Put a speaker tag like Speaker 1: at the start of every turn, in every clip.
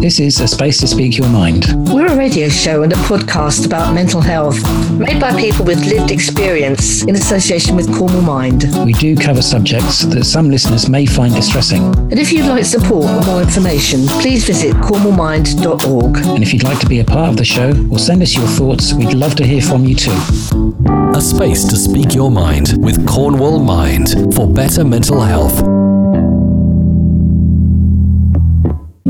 Speaker 1: This is A Space to Speak Your Mind.
Speaker 2: We're a radio show and a podcast about mental health, made by people with lived experience in association with Cornwall Mind.
Speaker 1: We do cover subjects that some listeners may find distressing.
Speaker 2: And if you'd like support or more information, please visit cornwallmind.org.
Speaker 1: And if you'd like to be a part of the show or send us your thoughts, we'd love to hear from you too.
Speaker 3: A space to speak your mind with Cornwall Mind for better mental health.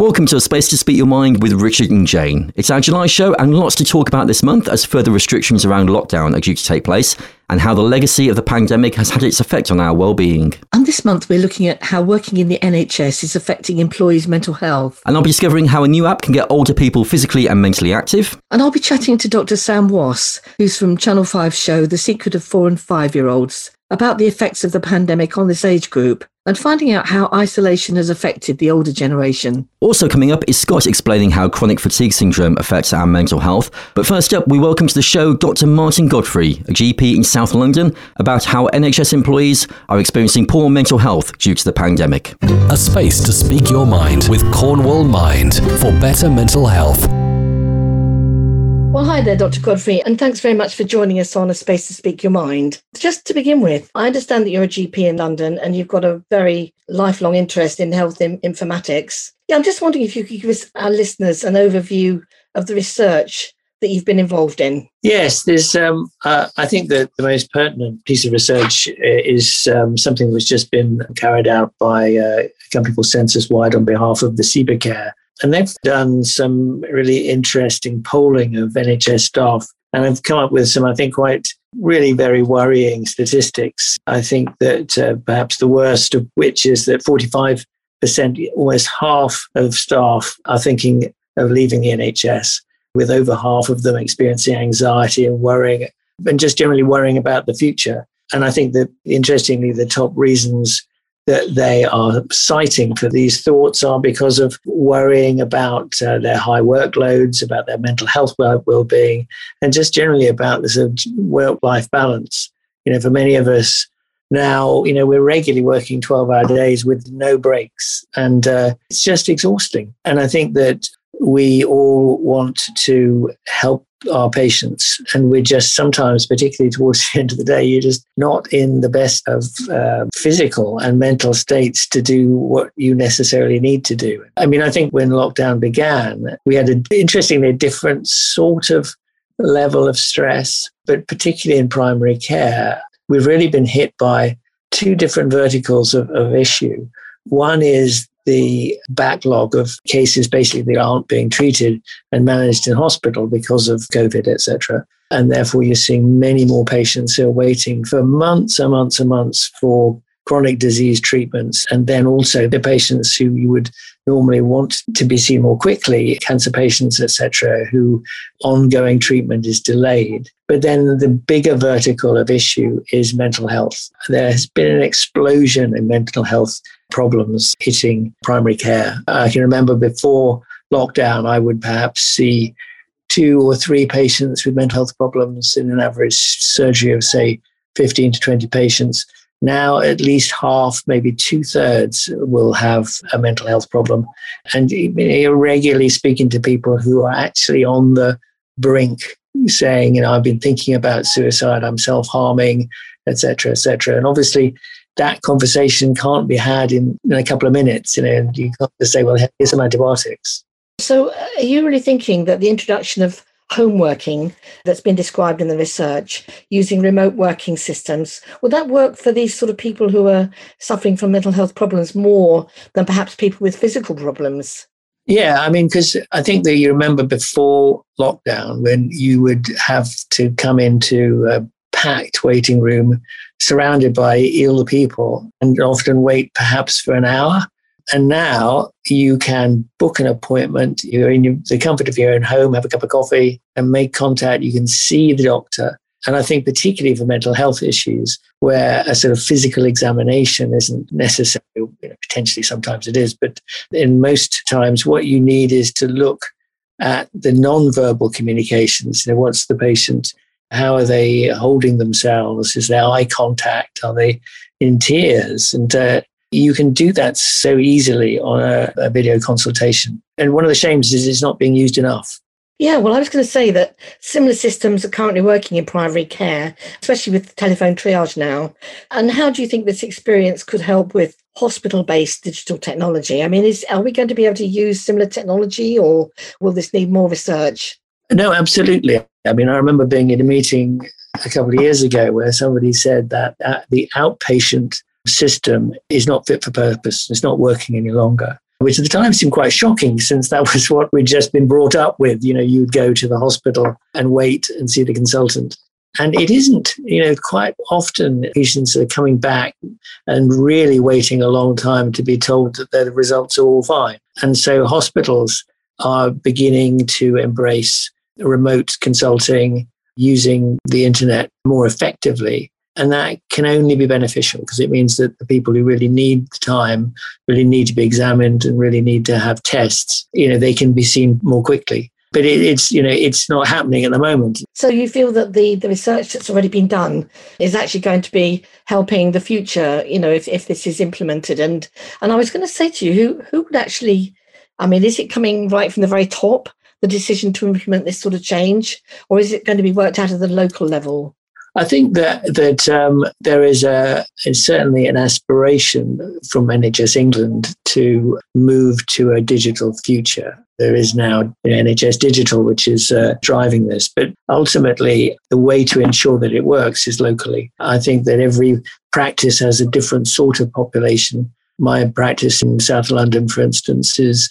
Speaker 4: Welcome to A Space to Speak Your Mind with Richard and Jane. It's our July show and lots to talk about this month as further restrictions around lockdown are due to take place and how the legacy of the pandemic has had its effect on our well-being.
Speaker 2: And this month we're looking at how working in the NHS is affecting employees' mental health.
Speaker 4: And I'll be discovering how a new app can get older people physically and mentally active.
Speaker 2: And I'll be chatting to Dr. Sam Wass, who's from Channel 5 show The Secret of Four and Five Year Olds, about the effects of the pandemic on this age group and finding out how isolation has affected the older generation.
Speaker 4: Also coming up is Scott explaining how chronic fatigue syndrome affects our mental health. But first up, we welcome to the show Dr. Martin Godfrey, a GP in South London, about how NHS employees are experiencing poor mental health due to the pandemic.
Speaker 3: A space to speak your mind with Cornwall Mind for better mental health.
Speaker 2: Well, hi there, Dr. Godfrey, and thanks very much for joining us on A Space to Speak Your Mind. Just to begin with, I understand that you're a GP in London and you've got a very lifelong interest in health in- informatics. Yeah, I'm just wondering if you could give us, our listeners an overview of the research that you've been involved in.
Speaker 5: Yes, there's. Um, uh, I think that the most pertinent piece of research uh, is um, something that's just been carried out by uh, a company called Censuswide on behalf of Visiba and they've done some really interesting polling of NHS staff and have come up with some, I think, quite really very worrying statistics. I think that uh, perhaps the worst of which is that 45%, almost half of staff are thinking of leaving the NHS, with over half of them experiencing anxiety and worrying, and just generally worrying about the future. And I think that interestingly, the top reasons that they are citing for these thoughts are because of worrying about uh, their high workloads, about their mental health well being, and just generally about this work life balance. You know, for many of us now, you know, we're regularly working 12 hour days with no breaks, and uh, it's just exhausting. And I think that we all want to help our patients. And we're just sometimes, particularly towards the end of the day, you're just not in the best of uh, physical and mental states to do what you necessarily need to do. I mean, I think when lockdown began, we had an interestingly different sort of level of stress, but particularly in primary care, we've really been hit by two different verticals of, of issue. One is the backlog of cases basically that aren't being treated and managed in hospital because of COVID, etc. And therefore, you're seeing many more patients who are waiting for months and months and months for chronic disease treatments. And then also the patients who you would normally want to be seen more quickly, cancer patients, etc., who ongoing treatment is delayed. But then the bigger vertical of issue is mental health. There has been an explosion in mental health problems hitting primary care. I can remember before lockdown, I would perhaps see two or three patients with mental health problems in an average surgery of, say, 15 to 20 patients. Now, at least half, maybe two thirds, will have a mental health problem. And you're regularly speaking to people who are actually on the brink, saying, you know, I've been thinking about suicide, I'm self harming, etc., etc. And obviously, that conversation can't be had in, in a couple of minutes. You know, you can't just say, well, here's some antibiotics.
Speaker 2: So, uh, are you really thinking that the introduction of home working that's been described in the research using remote working systems would that work for these sort of people who are suffering from mental health problems more than perhaps people with physical problems
Speaker 5: yeah, I mean, because I think that you remember before lockdown when you would have to come into a packed waiting room surrounded by ill people and often wait perhaps for an hour. And now you can book an appointment. You're in the comfort of your own home, have a cup of coffee, and make contact. You can see the doctor. And I think, particularly for mental health issues, where a sort of physical examination isn't necessary, you know, potentially sometimes it is, but in most times, what you need is to look at the non-verbal communications. You know, what's the patient? How are they holding themselves? Is there eye contact? Are they in tears? And uh, you can do that so easily on a, a video consultation. And one of the shames is it's not being used enough.
Speaker 2: Yeah, well, I was going to say that similar systems are currently working in primary care, especially with telephone triage now. And how do you think this experience could help with hospital based digital technology? I mean, is, are we going to be able to use similar technology or will this need more research?
Speaker 5: No, absolutely. I mean, I remember being in a meeting a couple of years ago where somebody said that uh, the outpatient system is not fit for purpose, it's not working any longer which at the time seemed quite shocking since that was what we'd just been brought up with. You know, you'd go to the hospital and wait and see the consultant. And it isn't, you know, quite often patients are coming back and really waiting a long time to be told that their results are all fine. And so hospitals are beginning to embrace remote consulting using the internet more effectively and that can only be beneficial because it means that the people who really need the time, really need to be examined and really need to have tests, you know, they can be seen more quickly. But it, it's, you know, it's not happening at the moment.
Speaker 2: So you feel that the, the research that's already been done is actually going to be helping the future, you know, if, if this is implemented. And and I was going to say to you, who who would actually I mean, is it coming right from the very top, the decision to implement this sort of change, or is it going to be worked out at the local level?
Speaker 5: I think that that um, there is a certainly an aspiration from NHS England to move to a digital future. There is now NHS Digital, which is uh, driving this. But ultimately, the way to ensure that it works is locally. I think that every practice has a different sort of population. My practice in South London, for instance, is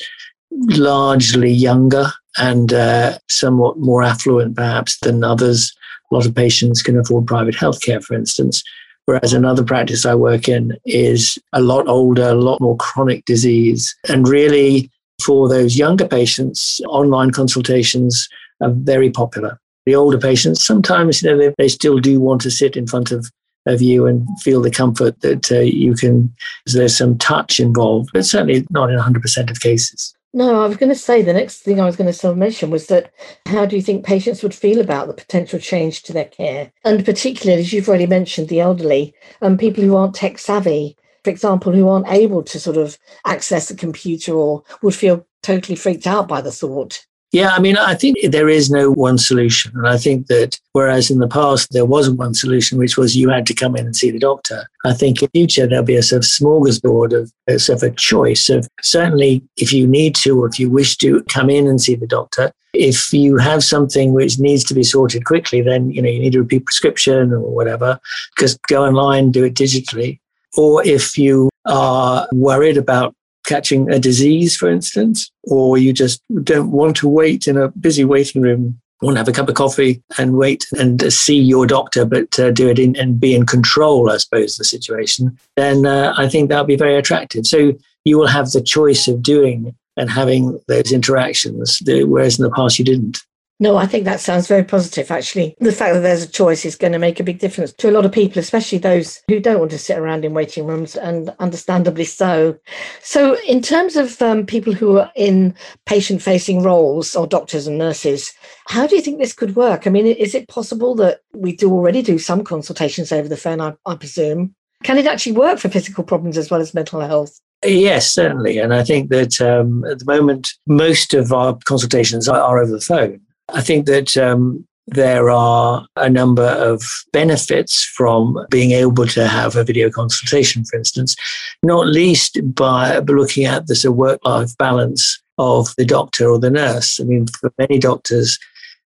Speaker 5: largely younger and uh, somewhat more affluent, perhaps, than others a lot of patients can afford private healthcare, for instance. Whereas another practice I work in is a lot older, a lot more chronic disease. And really, for those younger patients, online consultations are very popular. The older patients, sometimes you know, they, they still do want to sit in front of, of you and feel the comfort that uh, you can, there's some touch involved, but certainly not in 100% of cases.
Speaker 2: No, I was going to say the next thing I was going to mention was that how do you think patients would feel about the potential change to their care? And particularly, as you've already mentioned, the elderly and people who aren't tech savvy, for example, who aren't able to sort of access a computer or would feel totally freaked out by the thought.
Speaker 5: Yeah, I mean, I think there is no one solution. And I think that whereas in the past there wasn't one solution, which was you had to come in and see the doctor, I think in the future there'll be a sort of smorgasbord of sort of a choice of certainly if you need to or if you wish to come in and see the doctor. If you have something which needs to be sorted quickly, then you know you need a repeat prescription or whatever, just go online, do it digitally. Or if you are worried about catching a disease, for instance, or you just don't want to wait in a busy waiting room, want to have a cup of coffee and wait and see your doctor, but uh, do it in, and be in control, I suppose, the situation, then uh, I think that'll be very attractive. So you will have the choice of doing and having those interactions, whereas in the past you didn't.
Speaker 2: No, I think that sounds very positive, actually. The fact that there's a choice is going to make a big difference to a lot of people, especially those who don't want to sit around in waiting rooms, and understandably so. So, in terms of um, people who are in patient facing roles or doctors and nurses, how do you think this could work? I mean, is it possible that we do already do some consultations over the phone, I, I presume? Can it actually work for physical problems as well as mental health?
Speaker 5: Yes, certainly. And I think that um, at the moment, most of our consultations are, are over the phone. I think that um, there are a number of benefits from being able to have a video consultation, for instance, not least by looking at of work life balance of the doctor or the nurse. I mean, for many doctors,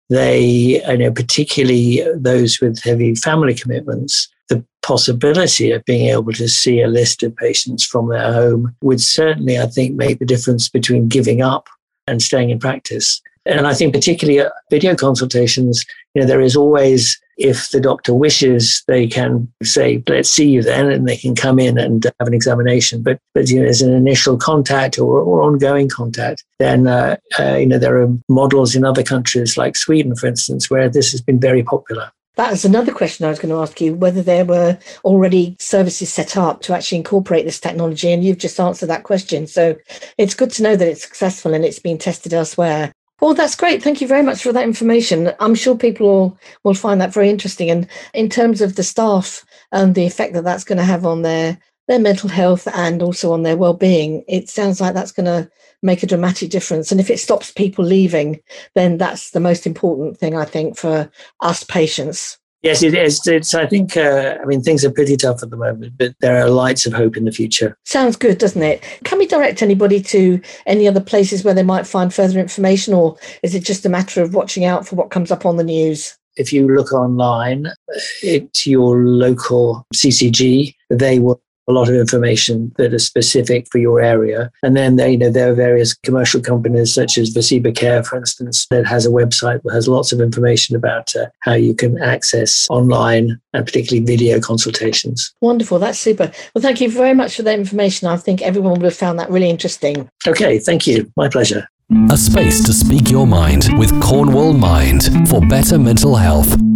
Speaker 5: they, you know, particularly those with heavy family commitments, the possibility of being able to see a list of patients from their home would certainly, I think, make the difference between giving up and staying in practice. And I think particularly at video consultations, you know, there is always, if the doctor wishes, they can say, let's see you then, and they can come in and have an examination. But, but you know, as an initial contact or, or ongoing contact, then, uh, uh, you know, there are models in other countries like Sweden, for instance, where this has been very popular.
Speaker 2: That is another question I was going to ask you whether there were already services set up to actually incorporate this technology. And you've just answered that question. So it's good to know that it's successful and it's been tested elsewhere. Well, that's great. Thank you very much for that information. I'm sure people will, will find that very interesting. And in terms of the staff and the effect that that's going to have on their their mental health and also on their well-being, it sounds like that's going to make a dramatic difference. And if it stops people leaving, then that's the most important thing I think for us patients.
Speaker 5: Yes, it is. It's, I think, uh, I mean, things are pretty tough at the moment, but there are lights of hope in the future.
Speaker 2: Sounds good, doesn't it? Can we direct anybody to any other places where they might find further information, or is it just a matter of watching out for what comes up on the news?
Speaker 5: If you look online at your local CCG, they will a lot of information that is specific for your area. And then you know there are various commercial companies such as Visiba Care, for instance, that has a website that has lots of information about uh, how you can access online and particularly video consultations.
Speaker 2: Wonderful, that's super. Well, thank you very much for that information. I think everyone would have found that really interesting.
Speaker 5: Okay, thank you. My pleasure.
Speaker 3: A space to speak your mind with Cornwall Mind for better mental health.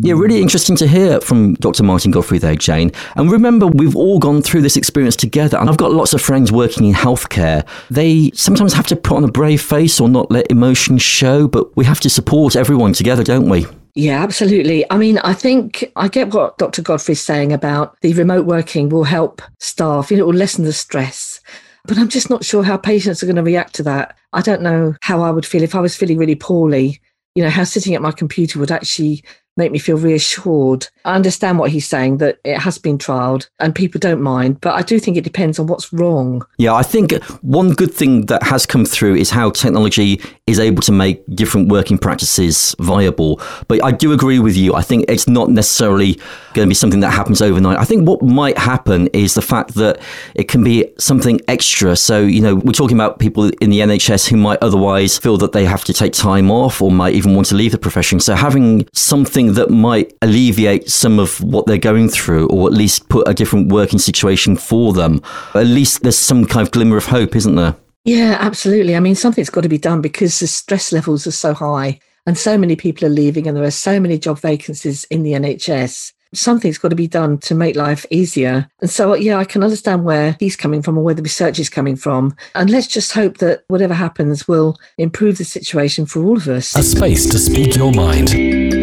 Speaker 4: Yeah, really interesting to hear from Dr. Martin Godfrey there, Jane. And remember, we've all gone through this experience together. And I've got lots of friends working in healthcare. They sometimes have to put on a brave face or not let emotions show, but we have to support everyone together, don't we?
Speaker 2: Yeah, absolutely. I mean, I think I get what Dr. Godfrey's saying about the remote working will help staff, you know, it will lessen the stress. But I'm just not sure how patients are going to react to that. I don't know how I would feel if I was feeling really poorly you know, how sitting at my computer would actually make me feel reassured. I understand what he's saying that it has been trialed and people don't mind, but I do think it depends on what's wrong.
Speaker 4: Yeah, I think one good thing that has come through is how technology is able to make different working practices viable. But I do agree with you. I think it's not necessarily going to be something that happens overnight. I think what might happen is the fact that it can be something extra. So, you know, we're talking about people in the NHS who might otherwise feel that they have to take time off or might even want to leave the profession. So having something that might alleviate some of what they're going through, or at least put a different working situation for them. At least there's some kind of glimmer of hope, isn't there?
Speaker 2: Yeah, absolutely. I mean, something's got to be done because the stress levels are so high and so many people are leaving and there are so many job vacancies in the NHS. Something's got to be done to make life easier. And so, yeah, I can understand where he's coming from or where the research is coming from. And let's just hope that whatever happens will improve the situation for all of us.
Speaker 3: A space to speak your mind.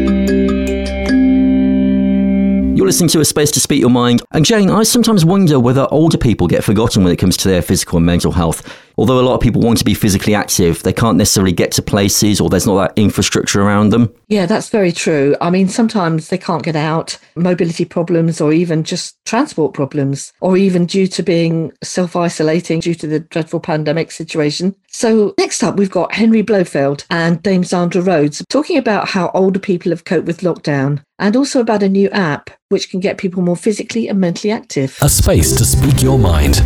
Speaker 4: You're listening to A Space to Speak Your Mind. And Jane, I sometimes wonder whether older people get forgotten when it comes to their physical and mental health. Although a lot of people want to be physically active, they can't necessarily get to places or there's not that infrastructure around them.
Speaker 2: Yeah, that's very true. I mean, sometimes they can't get out, mobility problems, or even just transport problems, or even due to being self isolating due to the dreadful pandemic situation. So, next up, we've got Henry Blofeld and Dame Zandra Rhodes talking about how older people have coped with lockdown and also about a new app which can get people more physically and mentally active.
Speaker 3: A space to speak your mind.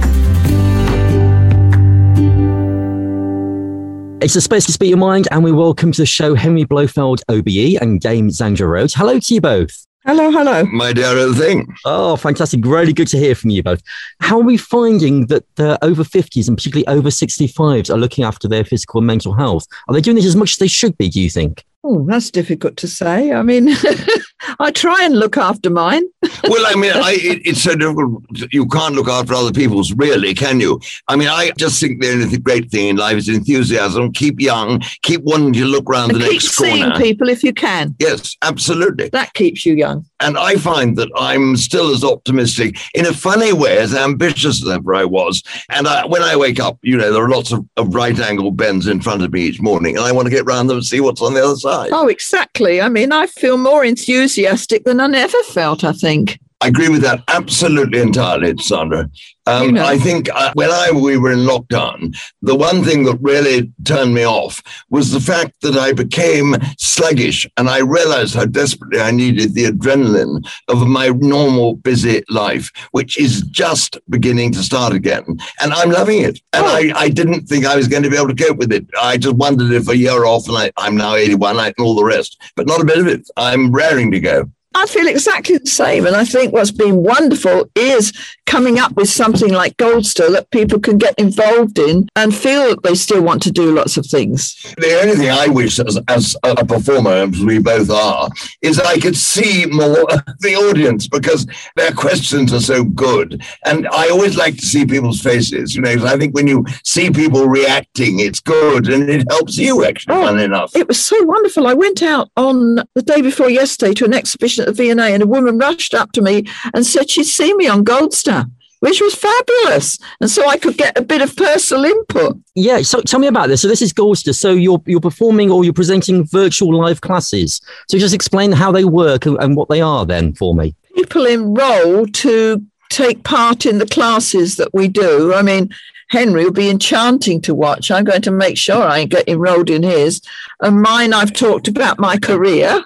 Speaker 4: It's a space to speak your mind, and we welcome to the show Henry Blofeld, OBE, and Dame Zandra Rhodes. Hello to you both.
Speaker 6: Hello, hello.
Speaker 7: My dear old thing.
Speaker 4: Oh, fantastic. Really good to hear from you both. How are we finding that the over 50s and particularly over 65s are looking after their physical and mental health? Are they doing this as much as they should be, do you think?
Speaker 6: Oh, that's difficult to say. I mean, I try and look after mine.
Speaker 7: well, I mean, I, it, it's so difficult. You can't look after other people's, really, can you? I mean, I just think the only great thing in life is enthusiasm. Keep young. Keep wanting to look around
Speaker 6: and
Speaker 7: the next corner.
Speaker 6: keep seeing people if you can.
Speaker 7: Yes, absolutely.
Speaker 6: That keeps you young.
Speaker 7: And I find that I'm still as optimistic, in a funny way, as ambitious as ever I was. And I, when I wake up, you know, there are lots of, of right angle bends in front of me each morning, and I want to get round them and see what's on the other side.
Speaker 6: Oh, exactly. I mean, I feel more enthusiastic than I ever felt, I think.
Speaker 7: I agree with that absolutely entirely, Zandra. Um,
Speaker 6: You know.
Speaker 7: I think uh, when I we were in lockdown, the one thing that really turned me off was the fact that I became sluggish, and I realized how desperately I needed the adrenaline of my normal busy life, which is just beginning to start again, and I'm loving it. And I, I didn't think I was going to be able to cope with it. I just wondered if a year off, and I, I'm now 81, I, and all the rest, but not a bit of it. I'm raring to go.
Speaker 6: I feel exactly the same. And I think what's been wonderful is coming up with something like Goldster that people can get involved in and feel that they still want to do lots of things.
Speaker 7: The only thing I wish as, as a performer, as we both are, is I could see more of the audience because their questions are so good. And I always like to see people's faces, you know, I think when you see people reacting, it's good and it helps you actually,
Speaker 6: Oh.
Speaker 7: fun enough.
Speaker 6: It was so wonderful. I went out on the day before yesterday to an exhibition at the V&A and a woman rushed up to me and said she'd seen me on Goldster which was fabulous. And so I could get a bit of personal input.
Speaker 4: Yeah. So tell me about this. So this is Goldster. So you're you're performing or you're presenting virtual live classes. So just explain how they work and, and what they are then for me.
Speaker 6: People enroll to take part in the classes that we do. I mean, Henry will be enchanting to watch. I'm going to make sure I get enrolled in his. And mine, I've talked about my career.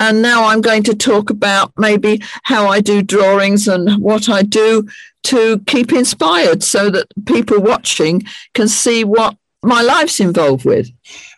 Speaker 6: And now I'm going to talk about maybe how I do drawings and what I do to keep inspired so that people watching can see what my life's involved with.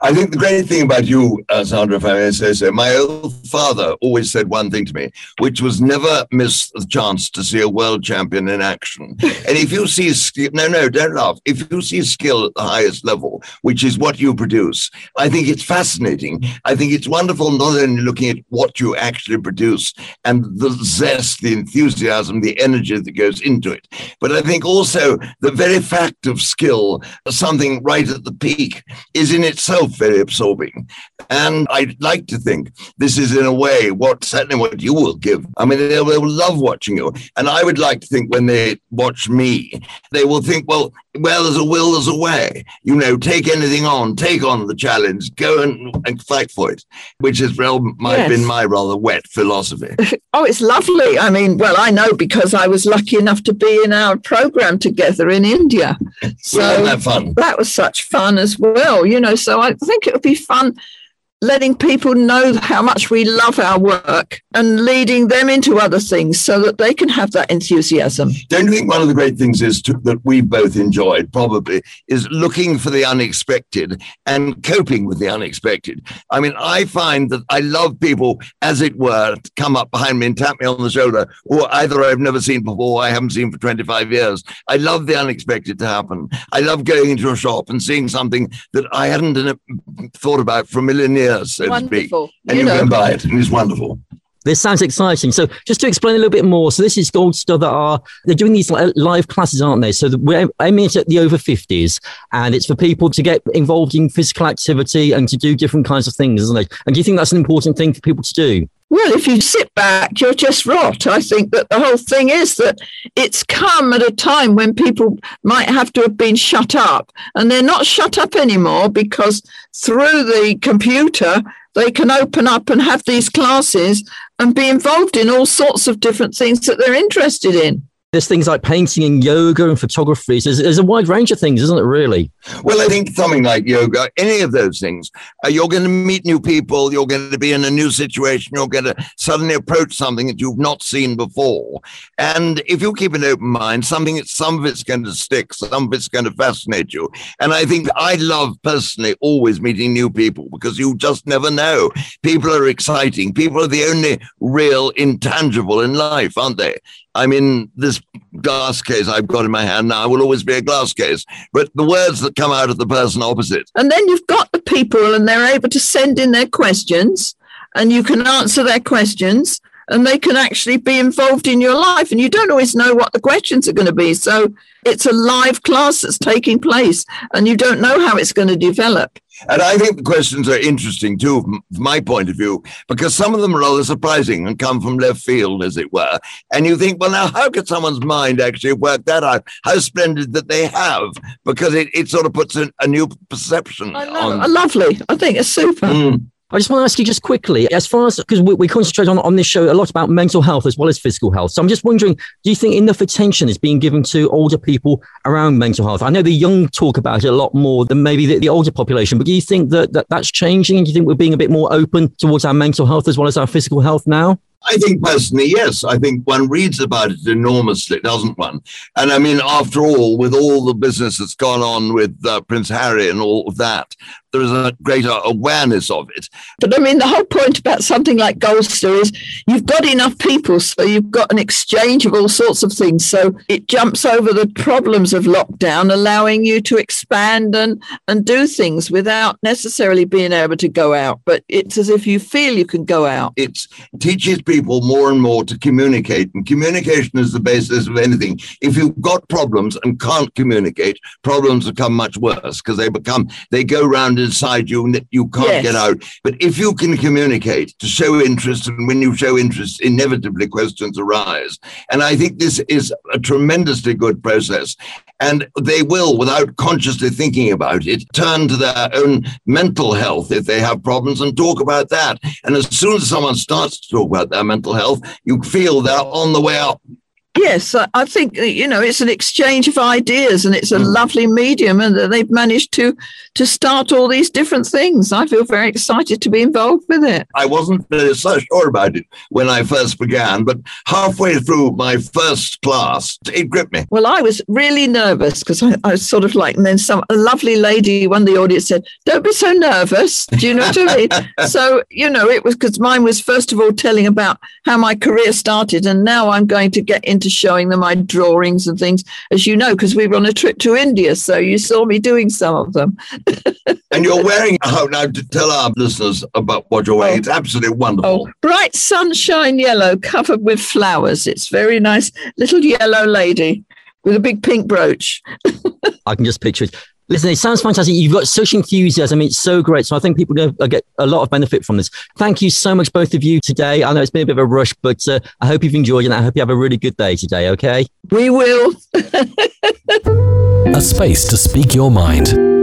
Speaker 7: I think the great thing about you, uh, Zandra, if I may say so, my old father always said one thing to me, which was never miss the chance to see a world champion in action. and if you see skill, no, no, don't laugh. If you see skill at the highest level, which is what you produce, I think it's fascinating. I think it's wonderful not only looking at what you actually produce and the zest, the enthusiasm, the energy that goes into it, but I think also the very fact of skill, something right at the peak, is in itself very absorbing. And I'd like to think this is, in a way, what certainly what you will give. I mean, they will love watching you. And I would like to think when they watch me, they will think, well, well, there's a will, there's a way. You know, take anything on, take on the challenge, go and, and fight for it, which has well, might yes. been my rather wet philosophy.
Speaker 6: oh, it's lovely. I mean, well, I know because I was lucky enough to be in our program together in India.
Speaker 7: So that fun.
Speaker 6: That was such fun as well, you know. So I think it would be fun letting people know how much we love our work and leading them into other things so that they can have that enthusiasm.
Speaker 7: Don't you think one of the great things is to, that we both enjoyed probably is looking for the unexpected and coping with the unexpected? I mean, I find that I love people, as it were, come up behind me and tap me on the shoulder, or either I've never seen before, I haven't seen for 25 years. I love the unexpected to happen. I love going into a shop and seeing something that I hadn't thought about for a million years years, so wonderful. to. And you, you know. can buy it, and it's wonderful.
Speaker 4: This sounds exciting. So, just to explain a little bit more, so this is Goldster that are they're doing these live classes, aren't they? So we're aiming at the over fifties, and it's for people to get involved in physical activity and to do different kinds of things, isn't it? And do you think that's an important thing for people to do?
Speaker 6: Well, if you sit back, you're just rot. I think that the whole thing is that it's come at a time when people might have to have been shut up, and they're not shut up anymore because through the computer, they can open up and have these classes and be involved in all sorts of different things that they're interested in.
Speaker 4: There's things like painting and yoga and photography. So there's, there's, a wide range of things, isn't it, really?
Speaker 7: Well, I think something like yoga, any of those things, uh, you're going to meet new people. You're going to be in a new situation. You're going to suddenly approach something that you've not seen before. And if you keep an open mind, something, some of it's going to stick, some of it's going to fascinate you. And I think I love personally always meeting new people because you just never know. People are exciting. People are the only real intangible in life, aren't they? I mean, this glass case I've got in my hand now will always be a glass case, but the words that come out of the person opposite.
Speaker 6: And then you've got the people, and they're able to send in their questions, and you can answer their questions, and they can actually be involved in your life. And you don't always know what the questions are going to be. So it's a live class that's taking place, and you don't know how it's going to develop.
Speaker 7: And I think the questions are interesting too, from my point of view, because some of them are rather surprising and come from left field, as it were. And you think, well, now, how could someone's mind actually work that out? How splendid that they have, because it, it sort of puts a, a new perception
Speaker 6: I know. on. Lovely. I think it's super. Mm.
Speaker 4: I just want to ask you just quickly, as far as because we, we, concentrate on, on this show a lot about mental health as well as physical health. So I'm just wondering, do you think enough attention is being given to older people around mental health? I know the young talk about it a lot more than maybe the, the older population, but do you think that, that that's changing? And do you think we're being a bit more open towards our mental health as well as our physical health now?
Speaker 7: I think personally, yes. I think one reads about it enormously, doesn't one? And I mean, after all, with all the business that's gone on with uh, Prince Harry and all of that, there is a greater awareness of it.
Speaker 6: But I mean, the whole point about something like Goldster is you've got enough people, so you've got an exchange of all sorts of things. So it jumps over the problems of lockdown, allowing you to expand and, and do things without necessarily being able to go out. But it's as if you feel you can go out.
Speaker 7: It teaches people more and more to communicate, and communication is the basis of anything. If you've got problems and can't communicate, problems become much worse because they become, they go round inside you that you can't
Speaker 6: Yes.
Speaker 7: get out. But if you can communicate to show interest, and when you show interest, inevitably questions arise. And I think this is a tremendously good process. And they will, without consciously thinking about it, turn to their own mental health if they have problems and talk about that. And as soon as someone starts to talk about their mental health, you feel they're on the way up.
Speaker 6: Yes, I- think uh, you know it's an exchange of ideas, and it's a mm. lovely medium, and that they've managed to to start all these different things. I feel very excited to be involved with it.
Speaker 7: I wasn't uh, so sure about it when I first began, but halfway through my first class, it gripped me.
Speaker 6: Well, I was really nervous because I, I was sort of like, and then some a lovely lady, one of the audience said, "Don't be so nervous." Do you know what I mean? so you know, it was because mine was first of all telling about how my career started, and now I'm going to get into showing them my drawings and things, as you know, because we were on a trip to India, so you saw me doing some of them.
Speaker 7: And you're wearing oh, now to tell our listeners about what you're wearing. Oh. It's absolutely wonderful.
Speaker 6: Oh, bright sunshine yellow covered with flowers. It's very nice, little yellow lady with a big pink brooch.
Speaker 4: I can just picture it. Listen, it sounds fantastic. You've got such enthusiasm. It's so great. So I think people are going to get a lot of benefit from this. Thank you so much, both of you, today. I know it's been a bit of a rush, but uh, I hope you've enjoyed it. And I hope you have a really good day today. Okay.
Speaker 6: We will.
Speaker 3: A space to speak your mind.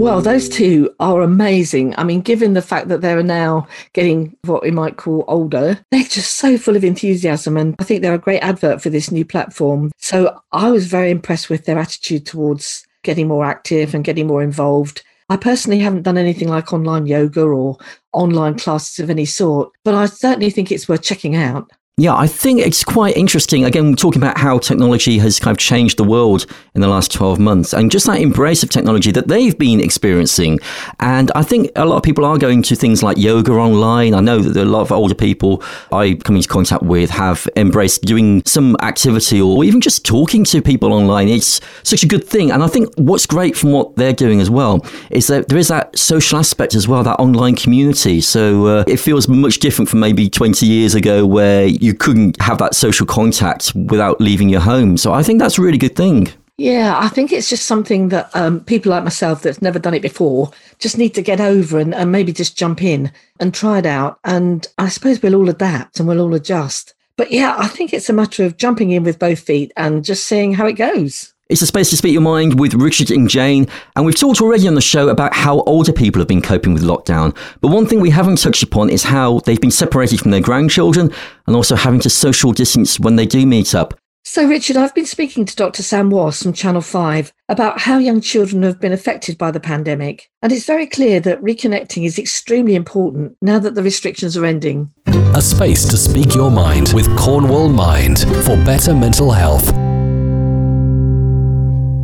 Speaker 2: Well, those two are amazing. I mean, given the fact that they're now getting what we might call older, they're just so full of enthusiasm. And I think they're a great advert for this new platform. So I was very impressed with their attitude towards getting more active and getting more involved. I personally haven't done anything like online yoga or online classes of any sort, but I certainly think it's worth checking out.
Speaker 4: Yeah, I think it's quite interesting. Again, we're talking about how technology has kind of changed the world in the last 12 months and just that embrace of technology that they've been experiencing. And I think a lot of people are going to things like yoga online. I know that a lot of older people I come into contact with have embraced doing some activity or even just talking to people online. It's such a good thing. And I think what's great from what they're doing as well is that there is that social aspect as well, that online community. So uh, it feels much different from maybe 20 years ago where you couldn't have that social contact without leaving your home. So I think that's a really good thing.
Speaker 2: Yeah, I think it's just something that um, people like myself that's never done it before just need to get over and, and maybe just jump in and try it out. And I suppose we'll all adapt and we'll all adjust. But yeah, I think it's a matter of jumping in with both feet and just seeing how it goes.
Speaker 4: It's a space to speak your mind with Richard and Jane, and we've talked already on the show about how older people have been coping with lockdown. But one thing we haven't touched upon is how they've been separated from their grandchildren and also having to social distance when they do meet up.
Speaker 2: So, Richard, I've been speaking to Dr. Sam Wass from Channel 5 about how young children have been affected by the pandemic. And it's very clear that reconnecting is extremely important now that the restrictions are ending.
Speaker 3: A space to speak your mind with Cornwall Mind for better mental health.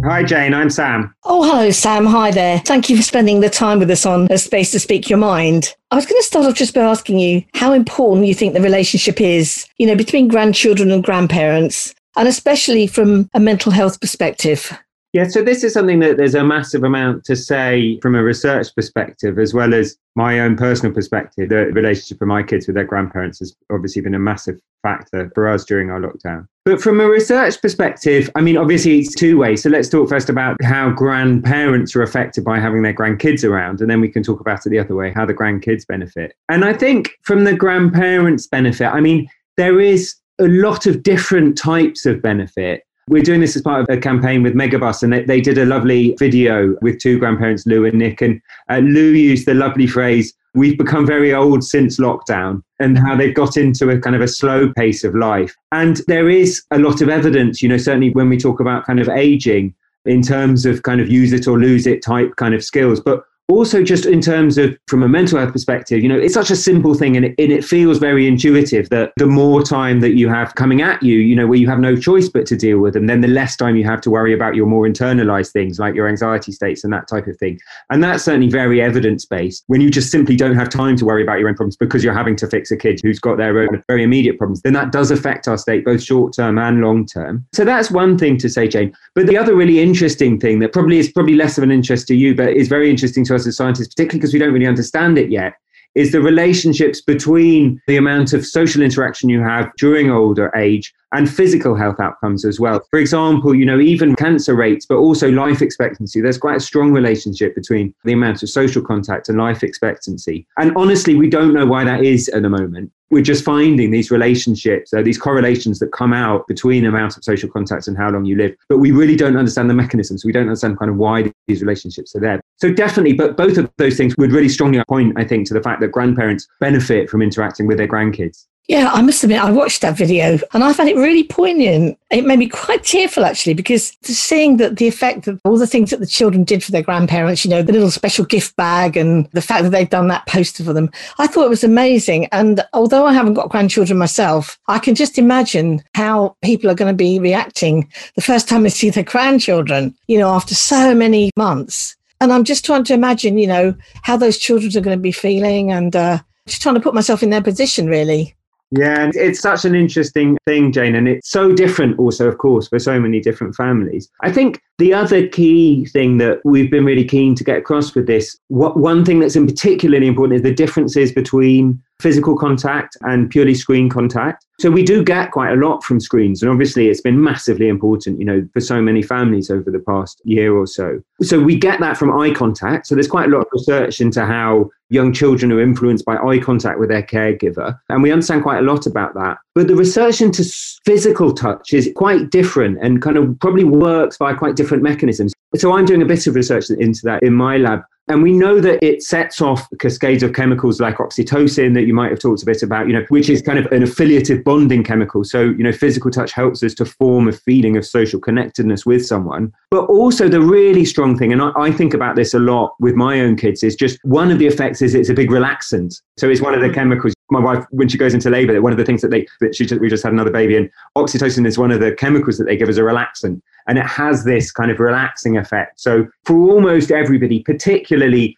Speaker 8: Hi, Jane. I'm Sam.
Speaker 2: Oh, hello, Sam. Hi there. Thank you for spending the time with us on A Space to Speak Your Mind. I was going to start off just by asking you how important you think the relationship is, you know, between grandchildren and grandparents, and especially from a mental health perspective.
Speaker 8: Yeah, so this is something that there's a massive amount to say from a research perspective, as well as my own personal perspective. The relationship of my kids with their grandparents has obviously been a massive factor for us during our lockdown. But from a research perspective, I mean, obviously it's two ways. So let's talk first about how grandparents are affected by having their grandkids around, and then we can talk about it the other way, how the grandkids benefit. And I think from the grandparents' benefit, I mean, there is a lot of different types of benefit. We're doing this as part of a campaign with Megabus, and they, they did a lovely video with two grandparents, Lou and Nick. And uh, Lou used the lovely phrase, We've become very old since lockdown, and how they've got into a kind of a slow pace of life. And there is a lot of evidence, you know, certainly when we talk about kind of aging in terms of kind of use it or lose it type kind of skills. But also just in terms of from a mental health perspective you know it's such a simple thing and it, and it feels very intuitive that the more time that you have coming at you you know where you have no choice but to deal with them then the less time you have to worry about your more internalized things like your anxiety states and that type of thing. And that's certainly very evidence based when you just simply don't have time to worry about your own problems because you're having to fix a kid who's got their own very immediate problems then that does affect our state both short term and long term so that's one thing to say jane. But the other really interesting thing that probably is probably less of an interest to you but is very interesting to us as scientists, particularly because we don't really understand it yet, is the relationships between the amount of social interaction you have during older age and physical health outcomes as well. For example, you know, even cancer rates, but also life expectancy. There's quite a strong relationship between the amount of social contact and life expectancy. And honestly, we don't know why that is at the moment. We're just finding these relationships, uh, these correlations that come out between amount of social contacts and how long you live. But we really don't understand the mechanisms. We don't understand kind of why these relationships are there. So definitely, but both of those things would really strongly point, I think, to the fact that grandparents benefit from interacting with their grandkids.
Speaker 2: Yeah, I must admit, I watched that video and I found it really poignant. It made me quite tearful, actually, because seeing that the effect of all the things that the children did for their grandparents, you know, the little special gift bag and the fact that they've done that poster for them, I thought it was amazing. And although I haven't got grandchildren myself, I can just imagine how people are going to be reacting the first time they see their grandchildren, you know, after so many months. And I'm just trying to imagine, you know, how those children are going to be feeling and uh, just trying to put myself in their position, really.
Speaker 8: Yeah, and it's such an interesting thing, Jane, and it's so different also, of course, for so many different families. I think the other key thing that we've been really keen to get across with this, what one thing that's in particularly important is the differences between physical contact and purely screen contact. So we do get quite a lot from screens, and obviously it's been massively important, you know, for so many families over the past year or so. So we get that from eye contact. So there's quite a lot of research into how young children are influenced by eye contact with their caregiver, and we understand quite a lot about that. But the research into physical touch is quite different and kind of probably works by quite different mechanisms. So I'm doing a bit of research into that in my lab. And we know that it sets off cascades of chemicals like oxytocin that you might have talked a bit about, you know, which is kind of an affiliative bonding chemical. So, you know, physical touch helps us to form a feeling of social connectedness with someone. But also the really strong thing, and I, I think about this a lot with my own kids, is just one of the effects is it's a big relaxant. So it's one of the mm. chemicals my wife when she goes into labor one of the things that they that she just, we just had another baby and oxytocin is one of the chemicals that they give as a relaxant and it has this kind of relaxing effect. So for almost everybody, particularly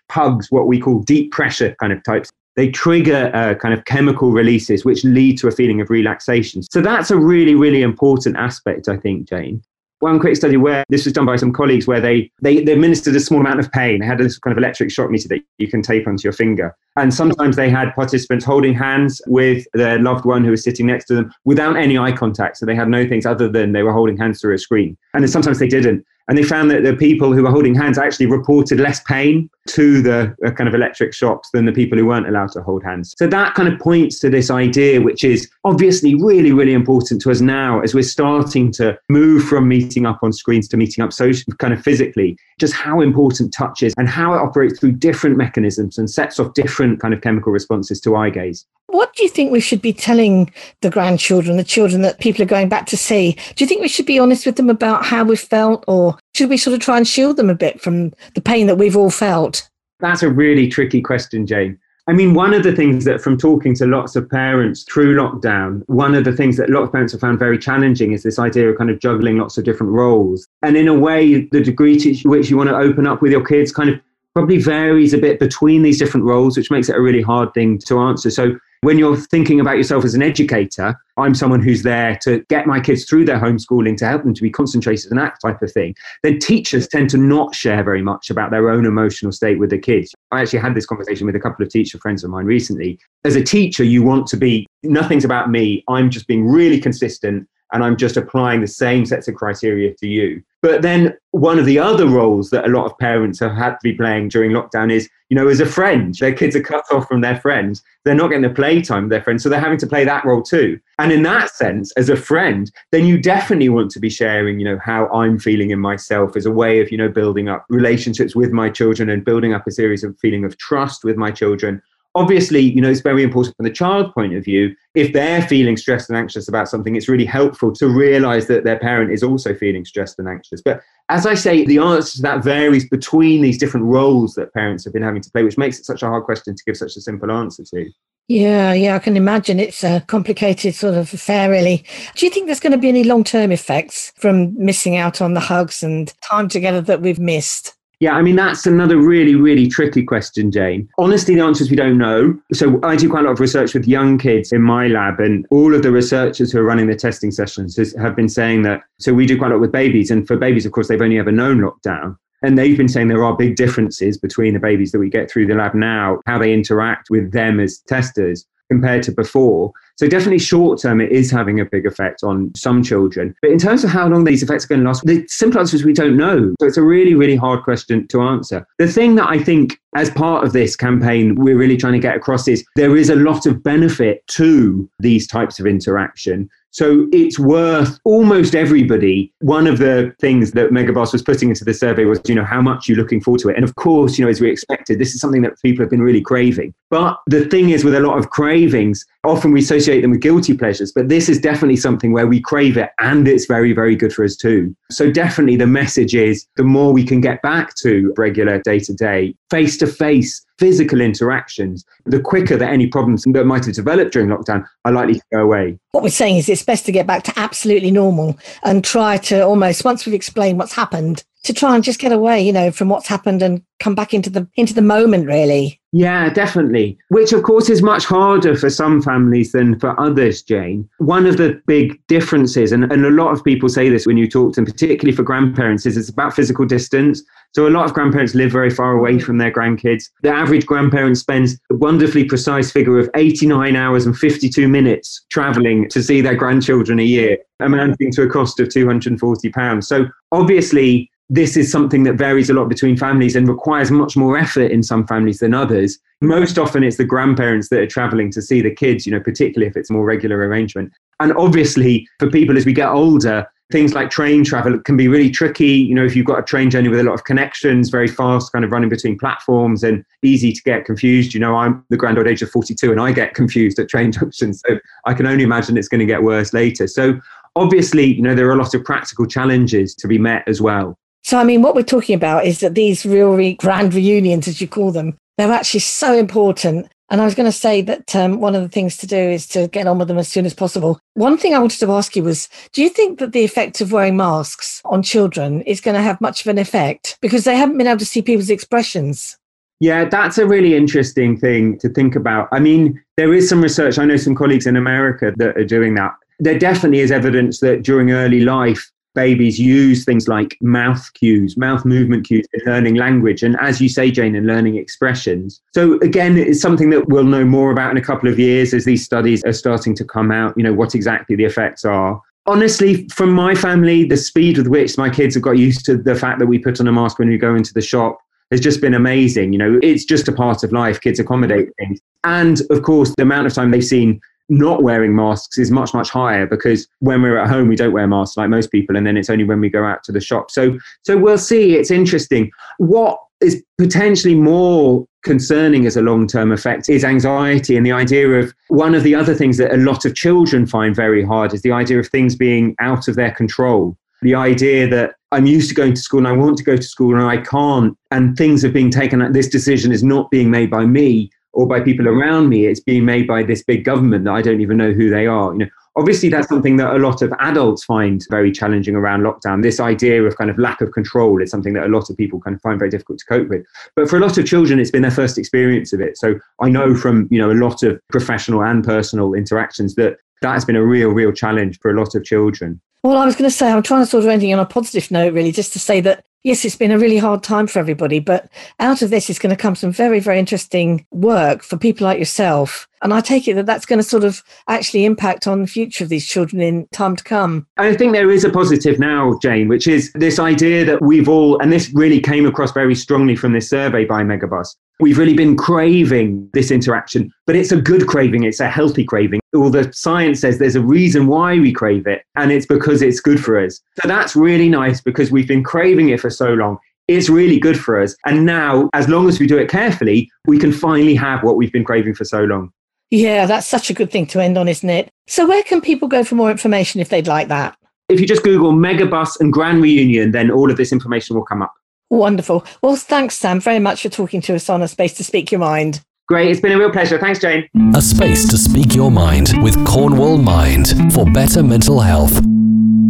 Speaker 8: pugs, what we call deep pressure kind of types, they trigger uh, kind of chemical releases which lead to a feeling of relaxation. So that's a really, really important aspect, I think, Jane one quick study where this was done by some colleagues where they, they, they administered a small amount of pain. They had this kind of electric shock meter that you can tape onto your finger. And sometimes they had participants holding hands with their loved one who was sitting next to them without any eye contact. So they had no things other than they were holding hands through a screen. And then sometimes they didn't. And they found that the people who were holding hands actually reported less pain to the kind of electric shocks than the people who weren't allowed to hold hands. So that kind of points to this idea, which is obviously really, really important to us now as we're starting to move from meeting up on screens to meeting up socially, kind of physically, just how important touch is and how it operates through different mechanisms and sets off different kind of chemical responses to eye gaze.
Speaker 2: What do you think we should be telling the grandchildren, the children that people are going back to see? Do you think we should be honest with them about how we felt, or should we sort of try and shield them a bit from the pain that we've all felt?
Speaker 8: That's a really tricky question, Jane. I mean, one of the things that from talking to lots of parents through lockdown, one of the things that a lot of parents have found very challenging is this idea of kind of juggling lots of different roles. And in a way, the degree to which you want to open up with your kids kind of probably varies a bit between these different roles, which makes it a really hard thing to answer. So when you're thinking about yourself as an educator, I'm someone who's there to get my kids through their homeschooling, to help them to be concentrated and that type of thing. Then teachers tend to not share very much about their own emotional state with the kids. I actually had this conversation with a couple of teacher friends of mine recently. As a teacher, you want to be, nothing's about me. I'm just being really consistent and I'm just applying the same sets of criteria to you. But then one of the other roles that a lot of parents have had to be playing during lockdown is, you know, as a friend, their kids are cut off from their friends. They're not getting the playtime with their friends. So they're having to play that role too. And in that sense, as a friend, then you definitely want to be sharing, you know, how I'm feeling in myself as a way of, you know, building up relationships with my children and building up a series of feeling of trust with my children obviously, you know, it's very important from the child point of view. If they're feeling stressed and anxious about something, it's really helpful to realize that their parent is also feeling stressed and anxious. But as I say, the answer to that varies between these different roles that parents have been having to play, which makes it such a hard question to give such a simple answer to.
Speaker 2: Yeah, yeah, I can imagine it's a complicated sort of affair, really. Do you think there's going to be any long term effects from missing out on the hugs and time together that we've missed?
Speaker 8: Yeah, I mean, that's another really, really tricky question, Jane. Honestly, the answer is we don't know. So I do quite a lot of research with young kids in my lab, and all of the researchers who are running the testing sessions have been saying that. So we do quite a lot with babies, and for babies, of course, they've only ever known lockdown. And they've been saying there are big differences between the babies that we get through the lab now, how they interact with them as testers compared to before. So definitely short term, it is having a big effect on some children. But in terms of how long these effects are going to last, the simple answer is we don't know. So it's a really, really hard question to answer. The thing that I think as part of this campaign, we're really trying to get across is there is a lot of benefit to these types of interaction. So it's worth almost everybody. One of the things that Megabus was putting into the survey was, you know, how much you're looking forward to it. And of course, you know, as we expected, this is something that people have been really craving. But the thing is, with a lot of cravings, often we associate them with guilty pleasures, but this is definitely something where we crave it and it's very, very good for us too. So definitely the message is the more we can get back to regular day to day, face to face physical interactions, the quicker that any problems that might have developed during lockdown are likely to go away.
Speaker 2: What we're saying is it's best to get back to absolutely normal and try to almost, once we've explained what's happened, to try and just get away, you know, from what's happened and come back into the into the moment really.
Speaker 8: Yeah, definitely. Which of course is much harder for some families than for others, Jane. One of the big differences, and, and a lot of people say this when you talk to them, particularly for grandparents, is it's about physical distance. So a lot of grandparents live very far away from their grandkids. The average grandparent spends a wonderfully precise figure of 89 hours and 52 minutes traveling to see their grandchildren a year, amounting to a cost of 240 pounds. So obviously this is something that varies a lot between families and requires much more effort in some families than others. Most often, it's the grandparents that are traveling to see the kids, you know, particularly if it's a more regular arrangement. And obviously, for people as we get older, things like train travel can be really tricky. You know, if you've got a train journey with a lot of connections, very fast, kind of running between platforms and easy to get confused. You know, I'm the grand old age of 42 and I get confused at train junctions. So I can only imagine it's going to get worse later. So obviously, you know, there are a lot of practical challenges to be met as well.
Speaker 2: So, I mean, what we're talking about is that these real grand reunions, as you call them, they're actually so important. And I was going to say that um, one of the things to do is to get on with them as soon as possible. One thing I wanted to ask you was do you think that the effect of wearing masks on children is going to have much of an effect? Because they haven't been able to see people's expressions.
Speaker 8: Yeah, that's a really interesting thing to think about. I mean, there is some research. I know some colleagues in America that are doing that. There definitely is evidence that during early life, babies use things like mouth cues, mouth movement cues in learning language. And as you say, Jane, in learning expressions. So again, it's something that we'll know more about in a couple of years as these studies are starting to come out, you know, what exactly the effects are. Honestly, from my family, the speed with which my kids have got used to the fact that we put on a mask when we go into the shop has just been amazing. You know, it's just a part of life. Kids accommodate things. And of course, the amount of time they've seen not wearing masks is much much higher because when we're at home we don't wear masks like most people and then it's only when we go out to the shop. So so we'll see. It's interesting. What is potentially more concerning as a long term effect is anxiety and the idea of one of the other things that a lot of children find very hard is the idea of things being out of their control. The idea that I'm used to going to school and I want to go to school and I can't, and things are being taken. This decision is not being made by me or by people around me. It's being made by this big government that I don't even know who they are. You know, obviously that's something that a lot of adults find very challenging around lockdown. This idea of kind of lack of control is something that a lot of people kind of find very difficult to cope with. But for a lot of children, it's been their first experience of it. So I know from you know a lot of professional and personal interactions that that has been a real, real challenge for a lot of children.
Speaker 2: Well, I was going to say, I'm trying to sort of ending on a positive note, really, just to say that yes, it's been a really hard time for everybody, but out of this is going to come some very, very interesting work for people like yourself. And I take it that that's going to sort of actually impact on the future of these children in time to come.
Speaker 8: I think there is a positive now, Jane, which is this idea that we've all, and this really came across very strongly from this survey by Megabus, we've really been craving this interaction, but it's a good craving, it's a healthy craving. All the science says there's a reason why we crave it, and it's because it's good for us. So that's really nice because we've been craving it for so long. It's really good for us. And now, as long as we do it carefully, we can finally have what we've been craving for so long.
Speaker 2: Yeah, that's such a good thing to end on, isn't it? So, where can people go for more information if they'd like that?
Speaker 8: If you just Google Megabus and Grand Reunion, then all of this information will come up.
Speaker 2: Wonderful. Well, thanks, Sam, very much for talking to us on A Space to Speak Your Mind.
Speaker 8: Great. It's been a real pleasure. Thanks, Jane.
Speaker 3: A space to speak your mind with Cornwall Mind for better mental health.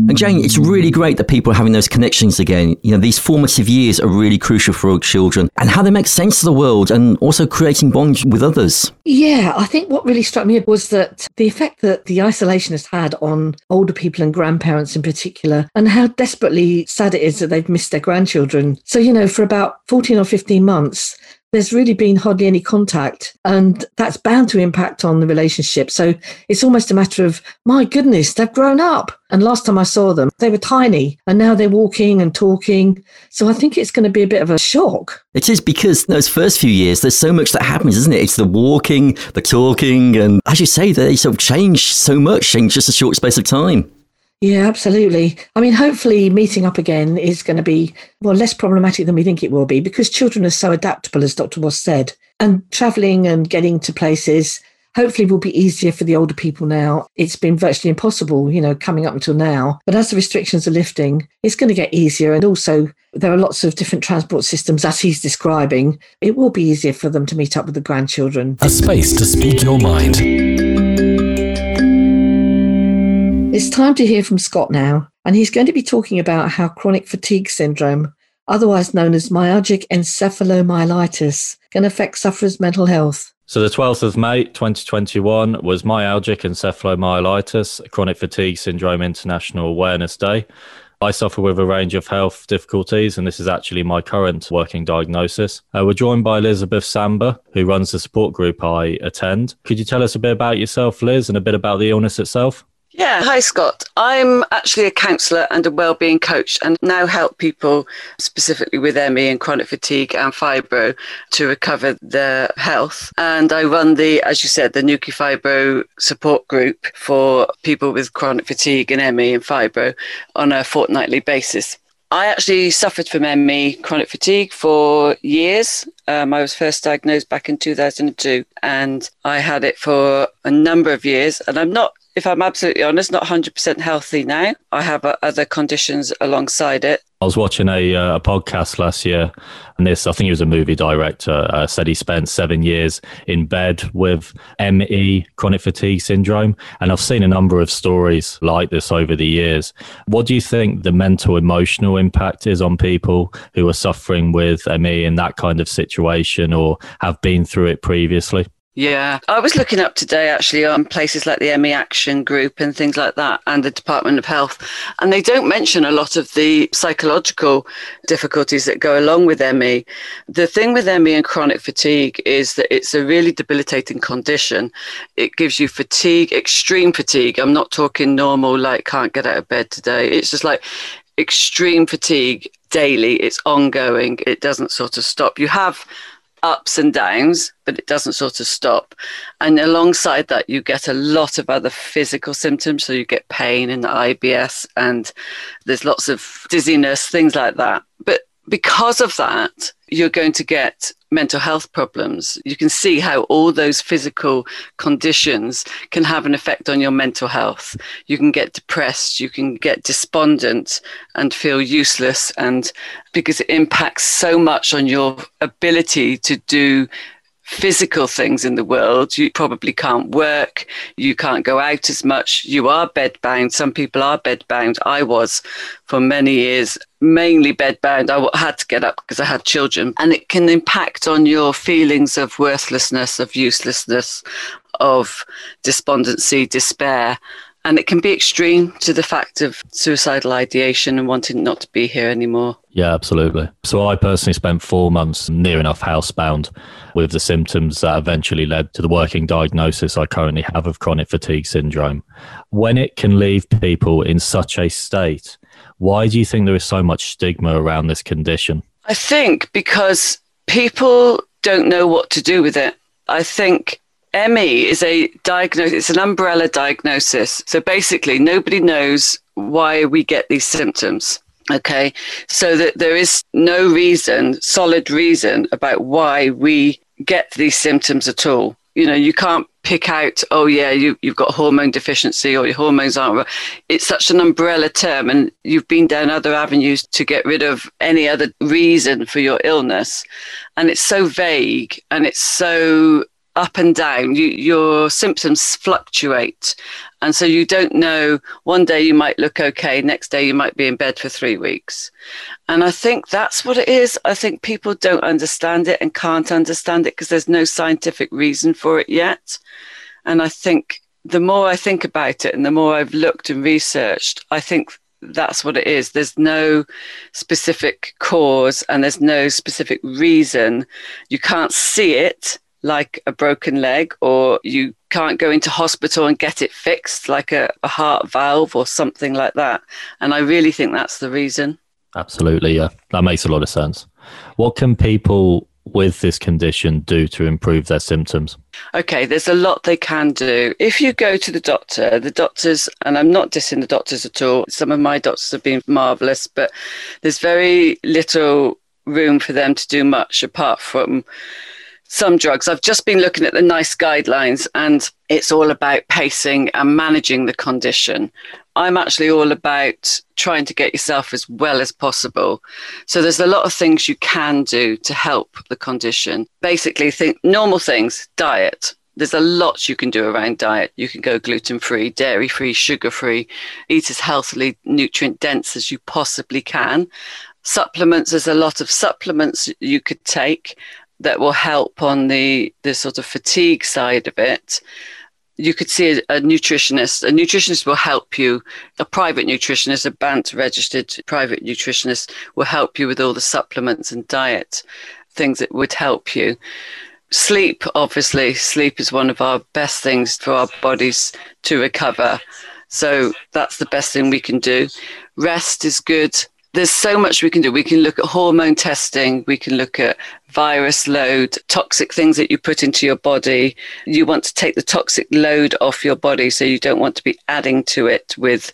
Speaker 4: And Jane, it's really great that people are having those connections again. You know, these formative years are really crucial for children and how they make sense of the world and also creating bonds with others.
Speaker 2: Yeah, I think what really struck me was that the effect that the isolation has had on older people and grandparents in particular, and how desperately sad it is that they've missed their grandchildren. So, you know, for about 14 or 15 months, there's really been hardly any contact. And that's bound to impact on the relationship. So it's almost a matter of, my goodness, they've grown up. And last time I saw them, they were tiny and now they're walking and talking. So I think it's going to be a bit of a shock.
Speaker 4: It is because those first few years, there's so much that happens, isn't it? It's the walking, the talking, and as you say, they sort of change so much in just a short space of time.
Speaker 2: Yeah, absolutely. I mean, hopefully, meeting up again is going to be well less problematic than we think it will be because children are so adaptable, as Dr. Wass said, and travelling and getting to places hopefully will be easier for the older people now. It's been virtually impossible, you know, coming up until now. But as the restrictions are lifting, it's going to get easier. And also, there are lots of different transport systems, as he's describing. It will be easier for them to meet up with the grandchildren.
Speaker 3: A space to speak your mind.
Speaker 2: It's time to hear from Scott now, and he's going to be talking about how chronic fatigue syndrome, otherwise known as myalgic encephalomyelitis, can affect sufferers' mental health.
Speaker 9: So the 12th of May 2021 was myalgic encephalomyelitis, chronic fatigue syndrome international awareness day. I suffer with a range of health difficulties, and this is actually my current working diagnosis. Uh, we're joined by Elizabeth Samba, who runs the support group I attend. Could you tell us a bit about yourself, Liz, and a bit about the illness itself?
Speaker 10: Yeah, hi Scott. I'm actually a counsellor and a wellbeing coach and now help people specifically with ME and chronic fatigue and fibro to recover their health. And I run the, as you said, the Newquay Fibro support group for people with chronic fatigue and ME and fibro on a fortnightly basis. I actually suffered from ME, chronic fatigue, for years. Um, I was first diagnosed back in 2002 and I had it for a number of years. And I'm not if I'm absolutely honest, not 100% healthy now. I have other conditions alongside it.
Speaker 9: I was watching a, uh, a podcast last year, and this, I think he was a movie director, uh, said he spent seven years in bed with ME, chronic fatigue syndrome. And I've seen a number of stories like this over the years. What do you think the mental, emotional impact is on people who are suffering with ME in that kind of situation or have been through it previously?
Speaker 10: Yeah, I was looking up today actually on places like the ME Action Group and things like that, and the Department of Health, and they don't mention a lot of the psychological difficulties that go along with ME. The thing with ME and chronic fatigue is that it's a really debilitating condition. It gives you fatigue, extreme fatigue. I'm not talking normal, like can't get out of bed today. It's just like extreme fatigue daily. It's ongoing. It doesn't sort of stop. You have ups and downs, but it doesn't sort of stop. And alongside that, you get a lot of other physical symptoms. So you get pain in the IBS, and there's lots of dizziness, things like that. But because of that, you're going to get mental health problems. You can see how all those physical conditions can have an effect on your mental health. You can get depressed, you can get despondent and feel useless, and because it impacts so much on your ability to do physical things in the world. You probably can't work, you can't go out as much, you are bedbound. Some people are bedbound. I was for many years, mainly bedbound. I had to get up because I had children, and it can impact on your feelings of worthlessness, of uselessness, of despondency, despair. And it can be extreme to the fact of suicidal ideation and wanting not to be here anymore.
Speaker 9: Yeah, absolutely. So I personally spent four months near enough housebound with the symptoms that eventually led to the working diagnosis I currently have of chronic fatigue syndrome. When it can leave people in such a state, why do you think there is so much stigma around this condition?
Speaker 10: I think because people don't know what to do with it. I think ME is a diagnosis, it's an umbrella diagnosis. So basically, nobody knows why we get these symptoms. Okay. So that there is no reason, solid reason about why we get these symptoms at all. You know, you can't pick out, oh, yeah, you, you've got hormone deficiency or your hormones aren't. It's such an umbrella term, and you've been down other avenues to get rid of any other reason for your illness. And it's so vague and it's so up and down. You, your symptoms fluctuate. And so you don't know, one day you might look okay, next day you might be in bed for three weeks. And I think that's what it is. I think people don't understand it and can't understand it because there's no scientific reason for it yet. And I think the more I think about it and the more I've looked and researched, I think that's what it is. There's no specific cause and there's no specific reason. You can't see it like a broken leg, or you can't go into hospital and get it fixed like a, a heart valve or something like that. And I really think that's the reason.
Speaker 9: Absolutely, yeah. That makes a lot of sense. What can people with this condition do to improve their symptoms?
Speaker 10: Okay, there's a lot they can do. If you go to the doctor, the doctors, and I'm not dissing the doctors at all, some of my doctors have been marvelous, but there's very little room for them to do much apart from some drugs. I've just been looking at the NICE guidelines and it's all about pacing and managing the condition. I'm actually all about trying to get yourself as well as possible. So there's a lot of things you can do to help the condition. Basically, think normal things, diet. There's a lot you can do around diet. You can go gluten free, dairy free, sugar free, eat as healthily, nutrient dense as you possibly can. Supplements, there's a lot of supplements you could take that will help on the, the sort of fatigue side of it you could see a, nutritionist. A nutritionist will help you. A private nutritionist, a BANT registered private nutritionist, will help you with all the supplements and diet things that would help you. Sleep, obviously, sleep is one of our best things for our bodies to recover. So that's the best thing we can do. Rest is good there's so much we can do. We can look at hormone testing, we can look at virus load, toxic things that you put into your body. You want to take the toxic load off your body, so you don't want to be adding to it with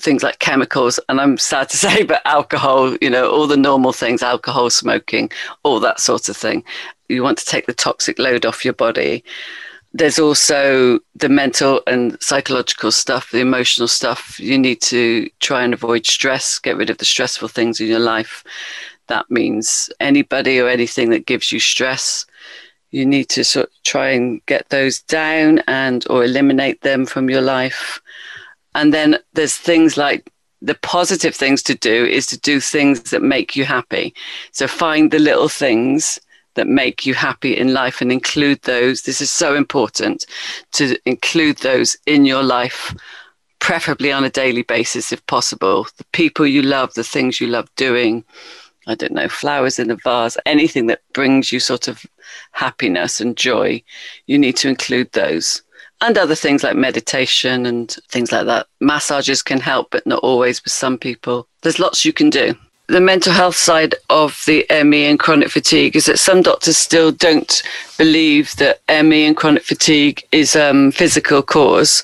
Speaker 10: things like chemicals. And I'm sad to say, but alcohol, you know, all the normal things, alcohol, smoking, all that sort of thing. You want to take the toxic load off your body there's also the mental and psychological stuff, the emotional stuff. You need to try and avoid stress, get rid of the stressful things in your life. That means anybody or anything that gives you stress, you need to sort of try and get those down and or eliminate them from your life. And then there's things like the positive things to do is to do things that make you happy. So find the little things that make you happy in life and include those. This is so important to include those in your life, preferably on a daily basis if possible. The people you love, the things you love doing. I don't know, flowers in a vase, anything that brings you sort of happiness and joy, you need to include those. And other things like meditation and things like that. Massages can help, but not always with some people. There's lots you can do the mental health side of the ME and chronic fatigue is that some doctors still don't believe that ME and chronic fatigue is um, physical cause,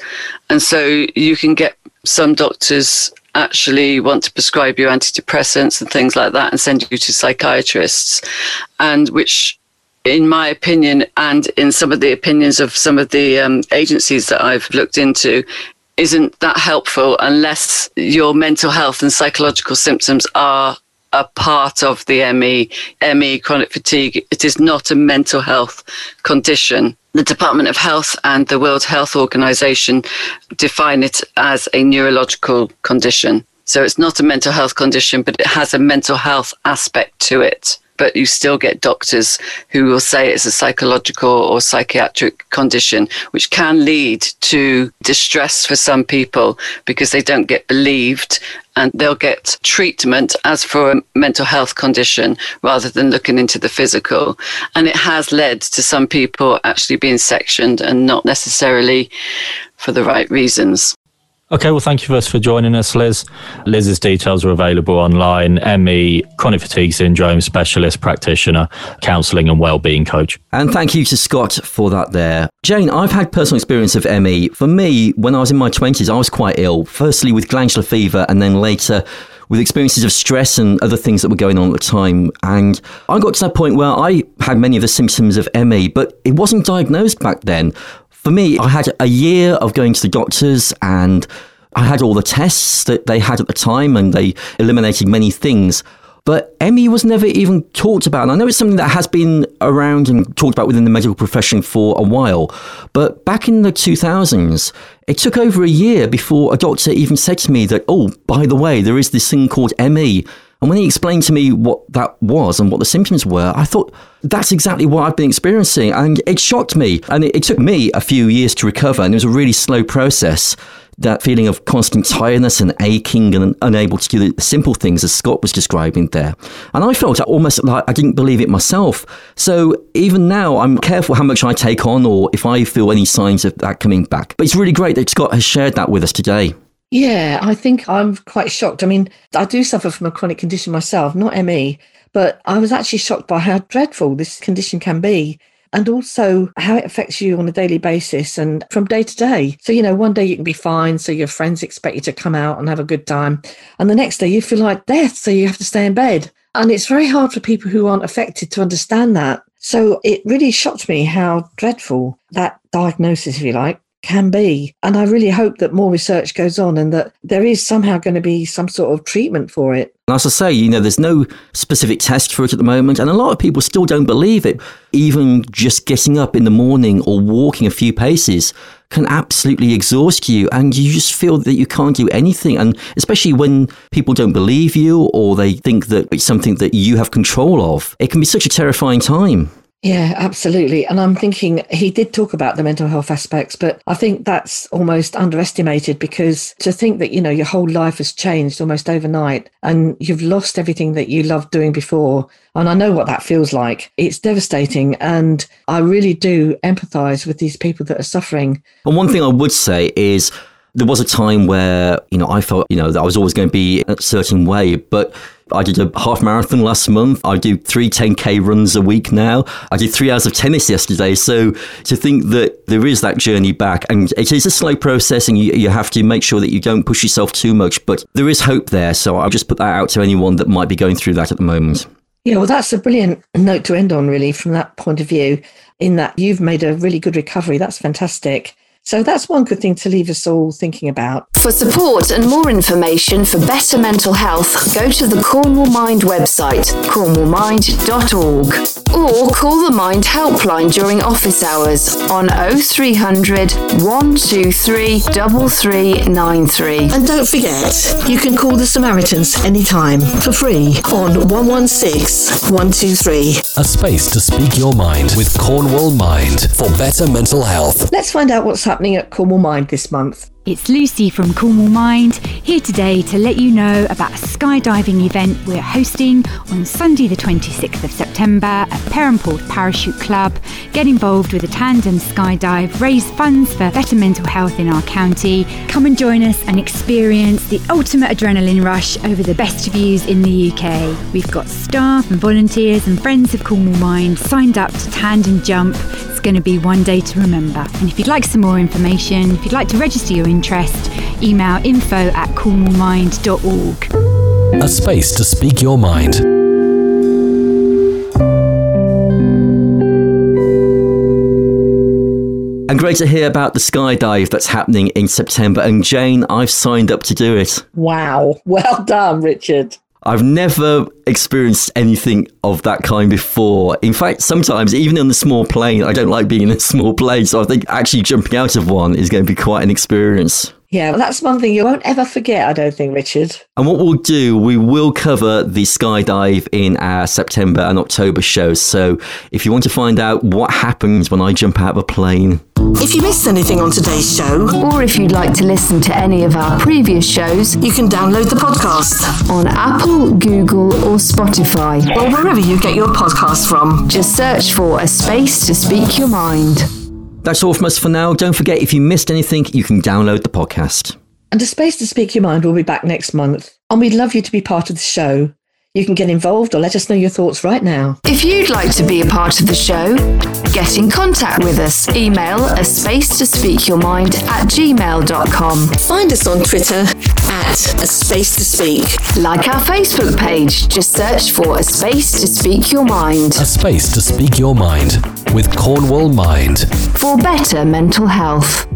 Speaker 10: and so you can get some doctors actually want to prescribe you antidepressants and things like that and send you to psychiatrists, and which in my opinion, and in some of the opinions of some of the um, agencies that I've looked into, isn't that helpful unless your mental health and psychological symptoms are a part of the ME, ME chronic fatigue. It is not a mental health condition. The Department of Health and the World Health Organization define it as a neurological condition. So it's not a mental health condition, but it has a mental health aspect to it but you still get doctors who will say it's a psychological or psychiatric condition, which can lead to distress for some people because they don't get believed and they'll get treatment as for a mental health condition rather than looking into the physical. And it has led to some people actually being sectioned and not necessarily for the right reasons.
Speaker 9: Okay, well, thank you first for joining us, Liz. Liz's details are available online. ME, chronic fatigue syndrome specialist practitioner, counselling and wellbeing coach.
Speaker 4: And thank you to Scott for that there. Jane, I've had personal experience of ME. For me, when I was in my 20s, I was quite ill, firstly with glandular fever and then later with experiences of stress and other things that were going on at the time. And I got to that point where I had many of the symptoms of ME, but it wasn't diagnosed back then for me, I had a year of going to the doctors and I had all the tests that they had at the time and they eliminated many things. But ME was never even talked about. And I know it's something that has been around and talked about within the medical profession for a while. But back in the 2000s, it took over a year before a doctor even said to me that, oh, by the way, there is this thing called ME. And when he explained to me what that was and what the symptoms were, I thought, that's exactly what I've been experiencing. And it shocked me. And it, it took me a few years to recover. And it was a really slow process that feeling of constant tiredness and aching and unable to do the simple things as Scott was describing there. And I felt almost like I didn't believe it myself. So even now, I'm careful how much I take on or if I feel any signs of that coming back. But it's really great that Scott has shared that with us today.
Speaker 2: Yeah, I think I'm quite shocked. I mean, I do suffer from a chronic condition myself, not ME, but I was actually shocked by how dreadful this condition can be and also how it affects you on a daily basis and from day to day. So, you know, one day you can be fine, so your friends expect you to come out and have a good time. And the next day you feel like death, so you have to stay in bed. And it's very hard for people who aren't affected to understand that. So it really shocked me how dreadful that diagnosis, if you like, can be. And I really hope that more research goes on and that there is somehow going to be some sort of treatment for it.
Speaker 4: As I say, you know, there's no specific test for it at the moment, and a lot of people still don't believe it. Even just getting up in the morning or walking a few paces can absolutely exhaust you, and you just feel that you can't do anything. And especially when people don't believe you or they think that it's something that you have control of, it can be such a terrifying time.
Speaker 2: Yeah, absolutely. And I'm thinking he did talk about the mental health aspects, but I think that's almost underestimated because to think that, you know, your whole life has changed almost overnight and you've lost everything that you loved doing before. And I know what that feels like. It's devastating. And I really do empathize with these people that are suffering.
Speaker 4: And one thing I would say is, there was a time where you know I felt you know that I was always going to be a certain way, but I did a half marathon last month. I do three 10k runs a week now. I did three hours of tennis yesterday. So to think that there is that journey back, and it is a slow process, and you, you have to make sure that you don't push yourself too much, but there is hope there. So I'll just put that out to anyone that might be going through that at the moment.
Speaker 2: Yeah, well, that's a brilliant note to end on, really, from that point of view, in that you've made a really good recovery. That's fantastic. So that's one good thing to leave us all thinking about.
Speaker 11: For support and more information for better mental health, go to the Cornwall Mind website, cornwallmind.org, or call the Mind helpline during office hours on 0300 123 3393.
Speaker 2: And don't forget, you can call the Samaritans anytime for free on 116 123.
Speaker 3: A space to speak your mind with Cornwall Mind for better mental health.
Speaker 2: Let's find out what's happening at Cornwall Mind this month.
Speaker 12: It's Lucy from Cornwall Mind here today to let you know about a skydiving event we're hosting on Sunday, the 26th of September at Perranporth Parachute Club. Get involved with a tandem skydive, raise funds for better mental health in our county. Come and join us and experience the ultimate adrenaline rush over the best views in the UK. We've got staff and volunteers and friends of Cornwall Mind signed up to tandem jump. It's going to be one day to remember. And if you'd like some more information, if you'd like to register your interest, email info at cornwallmind.org.
Speaker 3: A space to speak your mind.
Speaker 4: And great to hear about the skydive that's happening in September. And Jane, I've signed up to do it.
Speaker 2: Wow. Well done, Richard.
Speaker 4: I've never experienced anything of that kind before. In fact, sometimes, even in a small plane, I don't like being in a small plane. So I think actually jumping out of one is going to be quite an experience.
Speaker 2: Yeah, well, that's one thing you won't ever forget, I don't think, Richard.
Speaker 4: And what we'll do, we will cover the skydive in our September and October shows. So if you want to find out what happens when I jump out of a plane,
Speaker 2: If you missed anything on today's show,
Speaker 11: Or if you'd like to listen to any of our previous shows
Speaker 2: you can download the podcast
Speaker 11: on Apple, Google, or Spotify,
Speaker 2: or wherever you get your podcasts from.
Speaker 11: just search for a space to speak your mind.
Speaker 4: That's all from us for now. Don't forget, if you missed anything, you can download the podcast.
Speaker 2: And a space to speak your mind will be back next month. And we'd love you to be part of the show. You can get involved or let us know your thoughts right now.
Speaker 11: If you'd like to be a part of the show, get in contact with us. Email a space to speak your mind at gmail.com.
Speaker 2: Find us on Twitter at a space to speak.
Speaker 11: Like our Facebook page, just search for a space to speak your mind
Speaker 3: A space to speak your mind with Cornwall Mind.
Speaker 11: for better mental health.